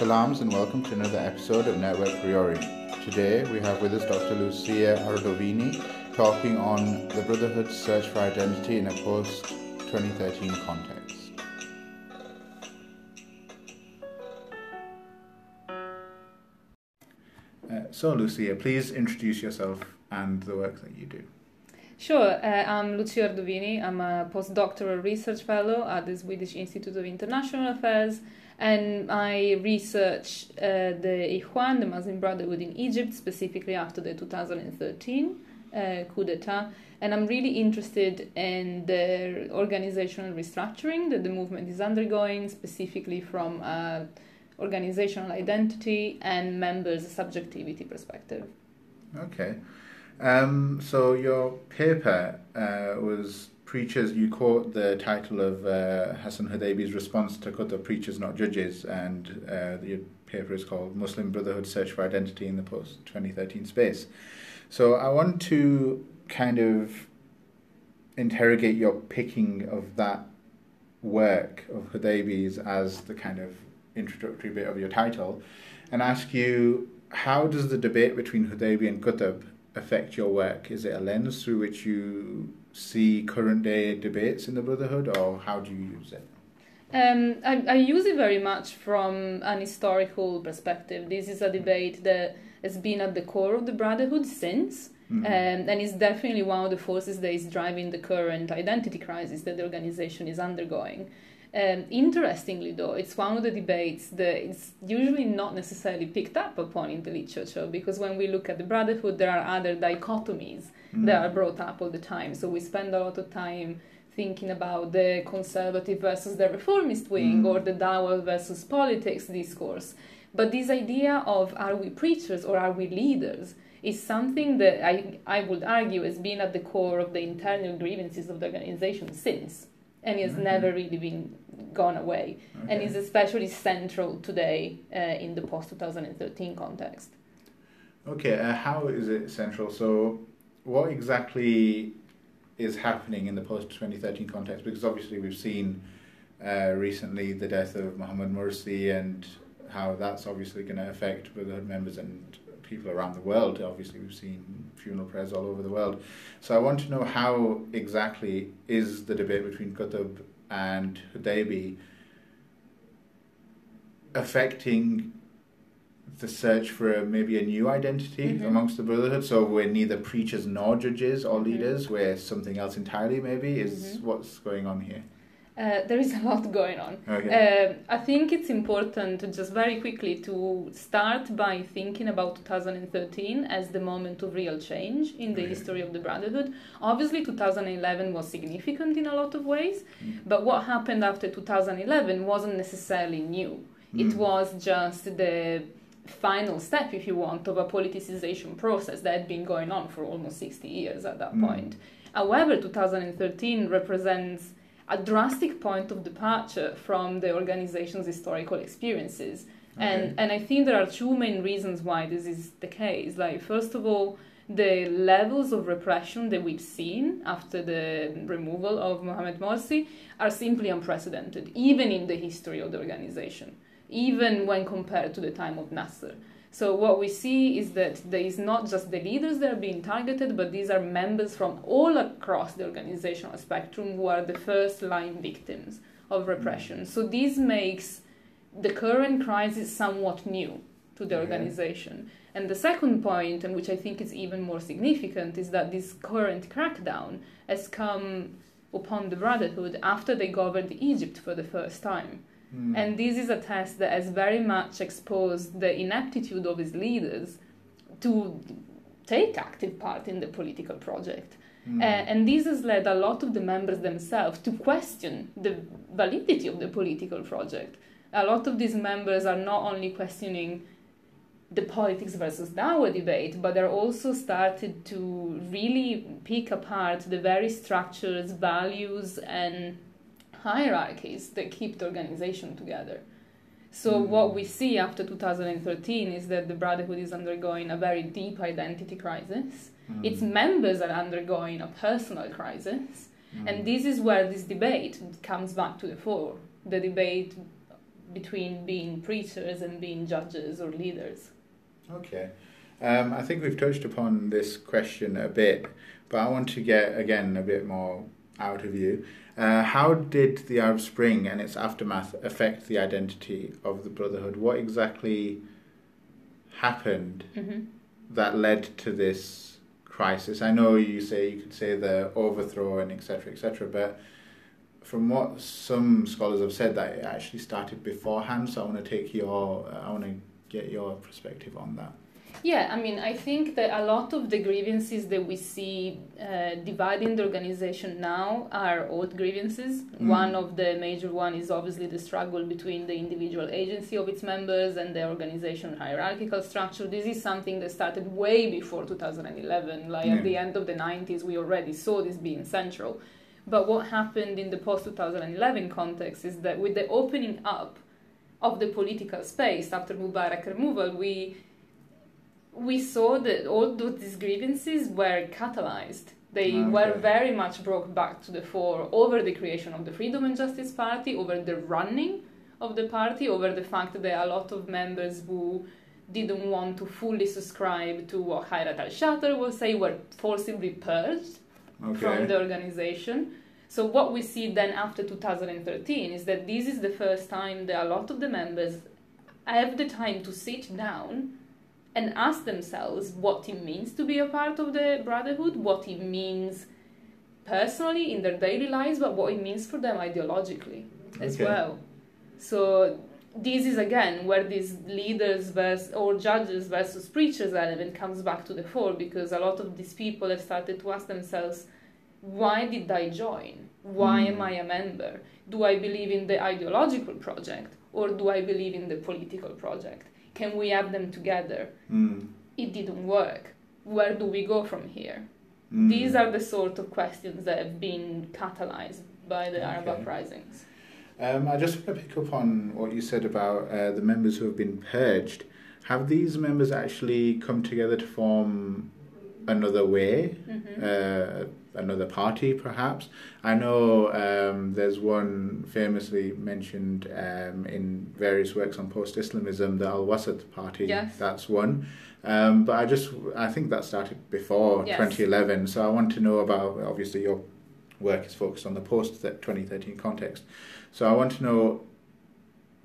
Salams and welcome to another episode of Network Reorient. Today we have with us Dr. Lucia Ardovini talking on the Brotherhood's search for identity in a post 2013 context. Uh, so, Lucia, please introduce yourself and the work that you do. Sure, uh, I'm Lucia Ardovini. I'm a postdoctoral research fellow at the Swedish Institute of International Affairs, and I research uh, the Ikhwan, the Muslim Brotherhood in Egypt, specifically after the 2013 uh, coup d'etat. And I'm really interested in the organizational restructuring that the movement is undergoing, specifically from uh, organizational identity and members' subjectivity perspective. Okay. Um, so your paper uh, was Preachers, you quote the title of uh, Hassan Hudaybi's response to Qutb Preachers Not Judges, and uh, your paper is called Muslim Brotherhood Search for Identity in the Post 2013 Space. So I want to kind of interrogate your picking of that work of Hudaybi's as the kind of introductory bit of your title and ask you how does the debate between Hudaybi and Qutb affect your work? Is it a lens through which you see current day debates in the Brotherhood, or how do you use it? Um, I, I use it very much from an historical perspective. This is a debate that has been at the core of the Brotherhood since. Mm-hmm. Um, and is definitely one of the forces that is driving the current identity crisis that the organization is undergoing. Um, interestingly, though, it's one of the debates that is usually not necessarily picked up upon in the literature because when we look at the Brotherhood, there are other dichotomies mm. that are brought up all the time. So we spend a lot of time thinking about the conservative versus the reformist wing mm. or the Dawah versus politics discourse. But this idea of are we preachers or are we leaders is something that I, I would argue has been at the core of the internal grievances of the organization since and has mm-hmm. never really been gone away okay. and is especially central today uh, in the post 2013 context okay uh, how is it central so what exactly is happening in the post 2013 context because obviously we've seen uh, recently the death of Mohammed Morsi and how that's obviously going to affect Brotherhood members and people around the world. Obviously, we've seen funeral prayers all over the world. So I want to know how exactly is the debate between Qutb and Hudaybi affecting the search for a, maybe a new identity mm-hmm. amongst the brotherhood. So we're neither preachers nor judges or mm-hmm. leaders. We're something else entirely. Maybe is mm-hmm. what's going on here. Uh, there is a lot going on. Okay. Uh, I think it's important to just very quickly to start by thinking about 2013 as the moment of real change in the okay. history of the Brotherhood. Obviously, 2011 was significant in a lot of ways, mm. but what happened after 2011 wasn't necessarily new. Mm. It was just the final step, if you want, of a politicization process that had been going on for almost 60 years at that mm. point. However, 2013 represents a drastic point of departure from the organization's historical experiences. Okay. And, and I think there are two main reasons why this is the case. Like, first of all, the levels of repression that we've seen after the removal of Mohamed Morsi are simply unprecedented, even in the history of the organization, even when compared to the time of Nasser. So what we see is that there is not just the leaders that are being targeted, but these are members from all across the organizational spectrum who are the first line victims of repression. Mm. So this makes the current crisis somewhat new to the organization. And the second point, and which I think is even more significant, is that this current crackdown has come upon the Brotherhood after they governed Egypt for the first time. Mm. And this is a test that has very much exposed the ineptitude of its leaders to take active part in the political project. Mm. Uh, and this has led a lot of the members themselves to question the validity of the political project. A lot of these members are not only questioning the politics versus Dawah debate, but they're also started to really pick apart the very structures, values, and hierarchies that keep the organization together. So mm. what we see after 2013 is that the Brotherhood is undergoing a very deep identity crisis. Mm. Its members are undergoing a personal crisis. Mm. And this is where this debate comes back to the fore. The debate between being preachers and being judges or leaders. Okay. Um, I think we've touched upon this question a bit, but I want to get again a bit more out of you. Uh, how did the Arab Spring and its aftermath affect the identity of the Brotherhood? What exactly happened mm-hmm. that led to this crisis? I know you say you could say the overthrow and etc. etc. but from what some scholars have said, that it actually started beforehand. So I want to take your, I want to get your perspective on that. Yeah, I mean, I think that a lot of the grievances that we see uh, dividing the organization now are old grievances. Mm. One of the major one is obviously the struggle between the individual agency of its members and the organization hierarchical structure. This is something that started way before 2011. Like at the end of the 90s, we already saw this being central. But what happened in the post 2011 context is that with the opening up of the political space after Mubarak removal, we we saw that all these grievances were catalyzed. They ah, okay. were very much brought back to the fore over the creation of the Freedom and Justice Party, over the running of the party, over the fact that a lot of members who didn't want to fully subscribe to what Khairat al Shater will say were forcibly purged okay. from the organization. So what we see then after 2013 is that this is the first time that a lot of the members have the time to sit down and ask themselves what it means to be a part of the brotherhood, what it means personally in their daily lives, but what it means for them ideologically as okay. well. So this is again where this leaders versus or judges versus preachers element comes back to the fore because a lot of these people have started to ask themselves, why did I join? Why mm. am I a member? Do I believe in the ideological project or do I believe in the political project? Can we have them together? Mm. It didn't work. Where do we go from here? Mm. These are the sort of questions that have been catalyzed by the okay. Arab uprisings. Um, I just want to pick up on what you said about uh, the members who have been purged. Have these members actually come together to form another way, mm-hmm. uh, another party, perhaps. I know um, there's one famously mentioned um, in various works on post-Islamism, the Al Wasat Party. Yes. That's one. Um, but I just I think that started before yes. 2011. So I want to know about obviously your work is focused on the post 2013 context. So I want to know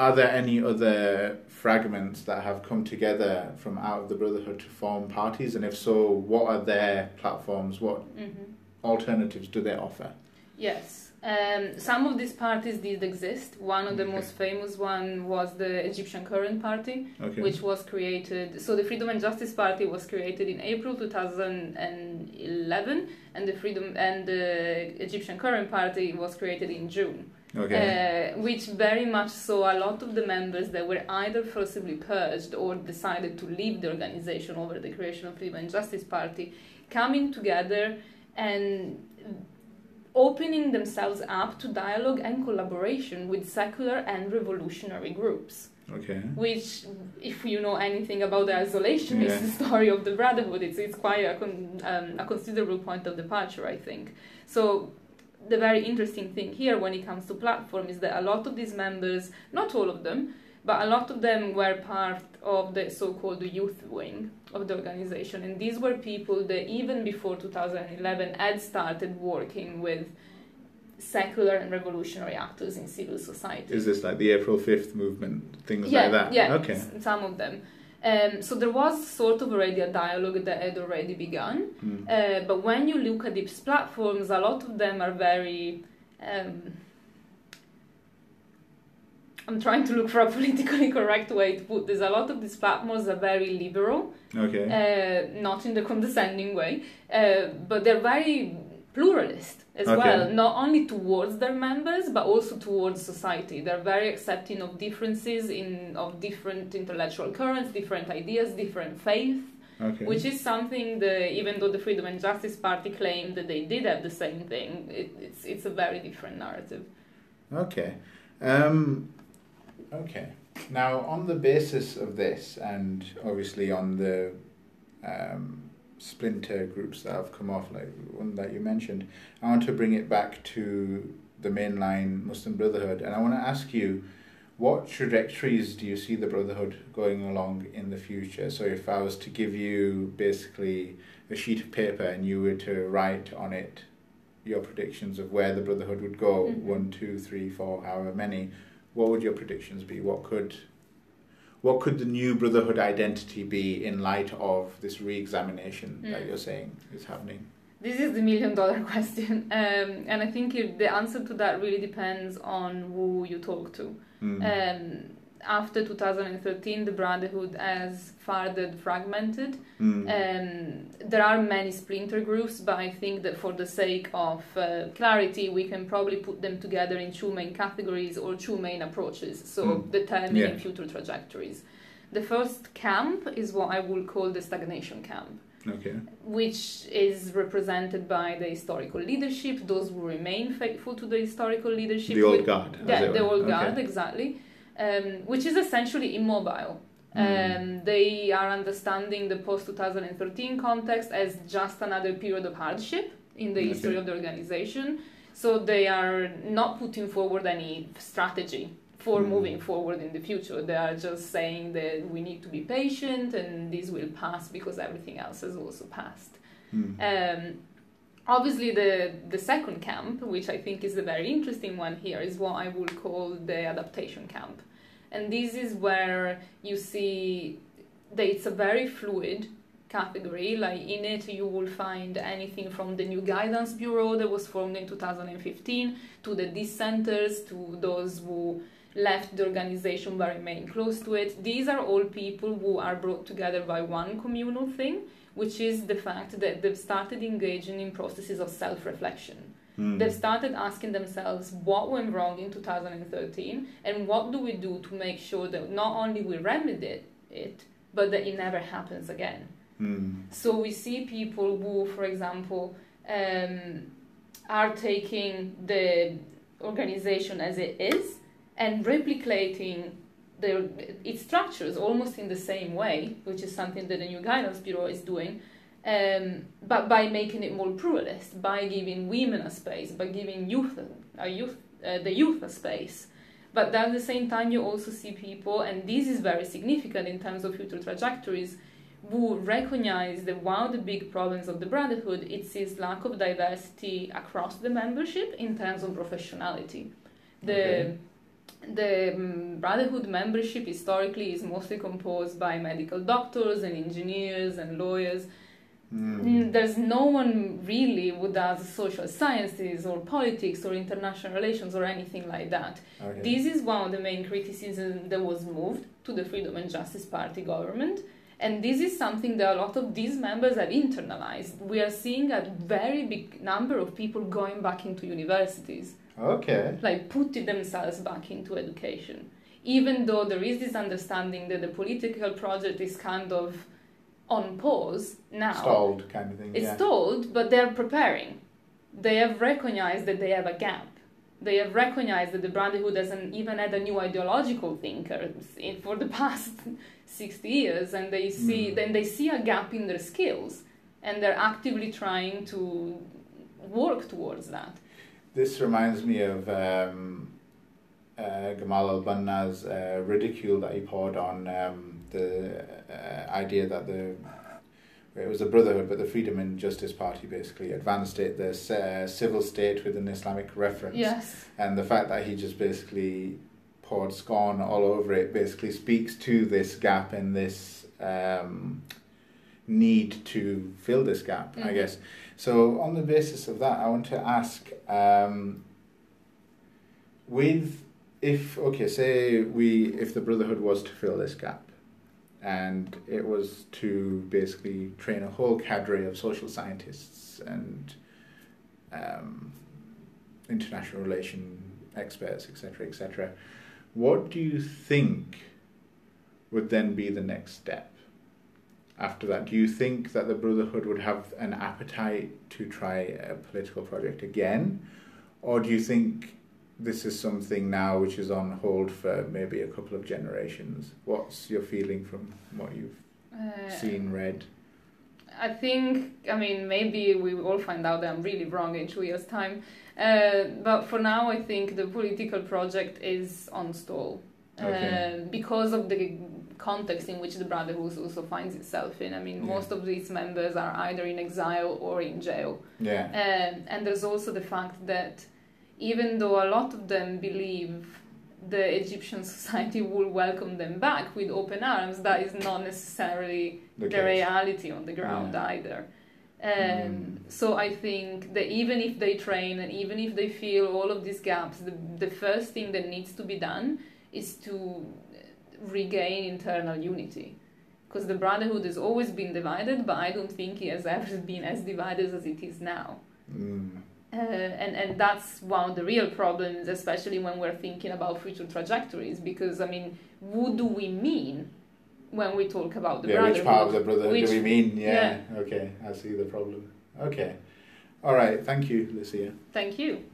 are there any other fragments that have come together from out of the brotherhood to form parties and if so what are their platforms what mm-hmm. Alternatives do they offer yes um, some of these parties did exist one of the okay. most famous one was the egyptian current party okay. which was created so the freedom and justice party was created in april 2011 and the freedom and the egyptian current party was created in june Okay. Uh, which very much saw a lot of the members that were either forcibly purged or decided to leave the organization over the creation of Freedom and Justice Party coming together and opening themselves up to dialogue and collaboration with secular and revolutionary groups. Okay. Which, if you know anything about the isolationist yeah. story of the Brotherhood, it's, it's quite a, con, um, a considerable point of departure, I think. So the very interesting thing here when it comes to platform is that a lot of these members, not all of them, but a lot of them were part of the so-called youth wing of the organization. And these were people that even before 2011 had started working with secular and revolutionary actors in civil society. Is this like the april 5th movement things yeah, like that? yeah okay. some of them. Um, so there was sort of already a dialogue that had already begun, mm. uh, but when you look at these platforms, a lot of them are very. Um, I'm trying to look for a politically correct way to put this. A lot of these platforms are very liberal, okay, uh, not in the condescending way, uh, but they're very pluralist as okay. well, not only towards their members but also towards society. They're very accepting of differences in of different intellectual currents, different ideas, different faiths. Okay. Which is something that, even though the Freedom and Justice Party claimed that they did have the same thing, it, it's it's a very different narrative. Okay, um, okay. Now, on the basis of this, and obviously on the um, splinter groups that have come off, like one that you mentioned. I want to bring it back to the mainline Muslim Brotherhood, and I want to ask you, what trajectories do you see the Brotherhood going along in the future? So, if I was to give you basically a sheet of paper and you were to write on it your predictions of where the Brotherhood would go mm-hmm. one, two, three, four, however many, what would your predictions be? What could what could the new Brotherhood identity be in light of this re-examination mm. that you're saying is happening? This is the million dollar question, um, and I think the answer to that really depends on who you talk to. Mm. Um, after 2013, the Brotherhood has further fragmented. Mm. Um, there are many splinter groups, but I think that for the sake of uh, clarity, we can probably put them together in two main categories or two main approaches, so mm. determining yeah. future trajectories. The first camp is what I would call the stagnation camp okay. which is represented by the historical leadership, those who remain faithful to the historical leadership. The old guard. Yeah, the old guard, okay. exactly. Um, which is essentially immobile. Mm. Um, they are understanding the post 2013 context as just another period of hardship in the okay. history of the organization. So they are not putting forward any strategy for mm. moving forward in the future. They are just saying that we need to be patient and this will pass because everything else has also passed. Mm. Um, obviously, the, the second camp, which I think is a very interesting one here, is what I would call the adaptation camp. And this is where you see that it's a very fluid category. Like in it, you will find anything from the new guidance bureau that was formed in 2015 to the dissenters to those who left the organization but remain close to it. These are all people who are brought together by one communal thing, which is the fact that they've started engaging in processes of self reflection. Mm. They've started asking themselves what went wrong in 2013 and what do we do to make sure that not only we remedy it, but that it never happens again. Mm. So we see people who, for example, um, are taking the organization as it is and replicating the, its structures almost in the same way, which is something that the New Guidance Bureau is doing, um, but by making it more pluralist, by giving women a space, by giving youth, a youth uh, the youth a space. But at the same time, you also see people, and this is very significant in terms of future trajectories, who recognize that one of the big problems of the Brotherhood is its lack of diversity across the membership in terms of professionality. The okay the um, Brotherhood membership historically is mostly composed by medical doctors and engineers and lawyers. Mm. There's no one really who does social sciences or politics or international relations or anything like that. Okay. This is one of the main criticisms that was moved to the Freedom and Justice Party government. And this is something that a lot of these members have internalized. We are seeing a very big number of people going back into universities Okay. Like putting themselves back into education. Even though there is this understanding that the political project is kind of on pause now. Stalled kind of thing. It's yeah. stalled, but they're preparing. They have recognized that they have a gap. They have recognized that the Brotherhood hasn't even had a new ideological thinker for the past 60 years, and they see mm. then they see a gap in their skills, and they're actively trying to work towards that. This reminds me of um, uh, Gamal al Banna's uh, ridicule that he poured on um, the uh, idea that the it was a brotherhood, but the Freedom and Justice Party basically advanced it, the uh, civil state with an Islamic reference. Yes. And the fact that he just basically poured scorn all over it basically speaks to this gap and this um, need to fill this gap, mm-hmm. I guess. So, on the basis of that, I want to ask um, with if okay, say we if the Brotherhood was to fill this gap, and it was to basically train a whole cadre of social scientists and um, international relation experts, etc., etc. What do you think would then be the next step? After that. Do you think that the Brotherhood would have an appetite to try a political project again? Or do you think this is something now which is on hold for maybe a couple of generations? What's your feeling from what you've uh, seen, read? I think, I mean, maybe we will all find out that I'm really wrong in two years' time. Uh, but for now, I think the political project is on stall. okay. um, because of the context in which the Brotherhood also finds itself in. I mean, yeah. most of its members are either in exile or in jail. Yeah. Um, and there's also the fact that even though a lot of them believe the Egyptian society will welcome them back with open arms, that is not necessarily the, the reality on the ground yeah. either. Um, mm. So I think that even if they train and even if they feel all of these gaps, the, the first thing that needs to be done is to regain internal unity. Because the Brotherhood has always been divided, but I don't think it has ever been as divided as it is now. Mm. Uh, and, and that's one of the real problems, especially when we're thinking about future trajectories. Because, I mean, what do we mean when we talk about the yeah, Brotherhood? Which part of the Brotherhood which, do we mean? Yeah. yeah. Okay, I see the problem. Okay. All right. Thank you, Lucia. Thank you.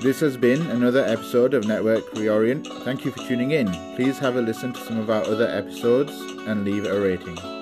This has been another episode of Network Reorient. Thank you for tuning in. Please have a listen to some of our other episodes and leave a rating.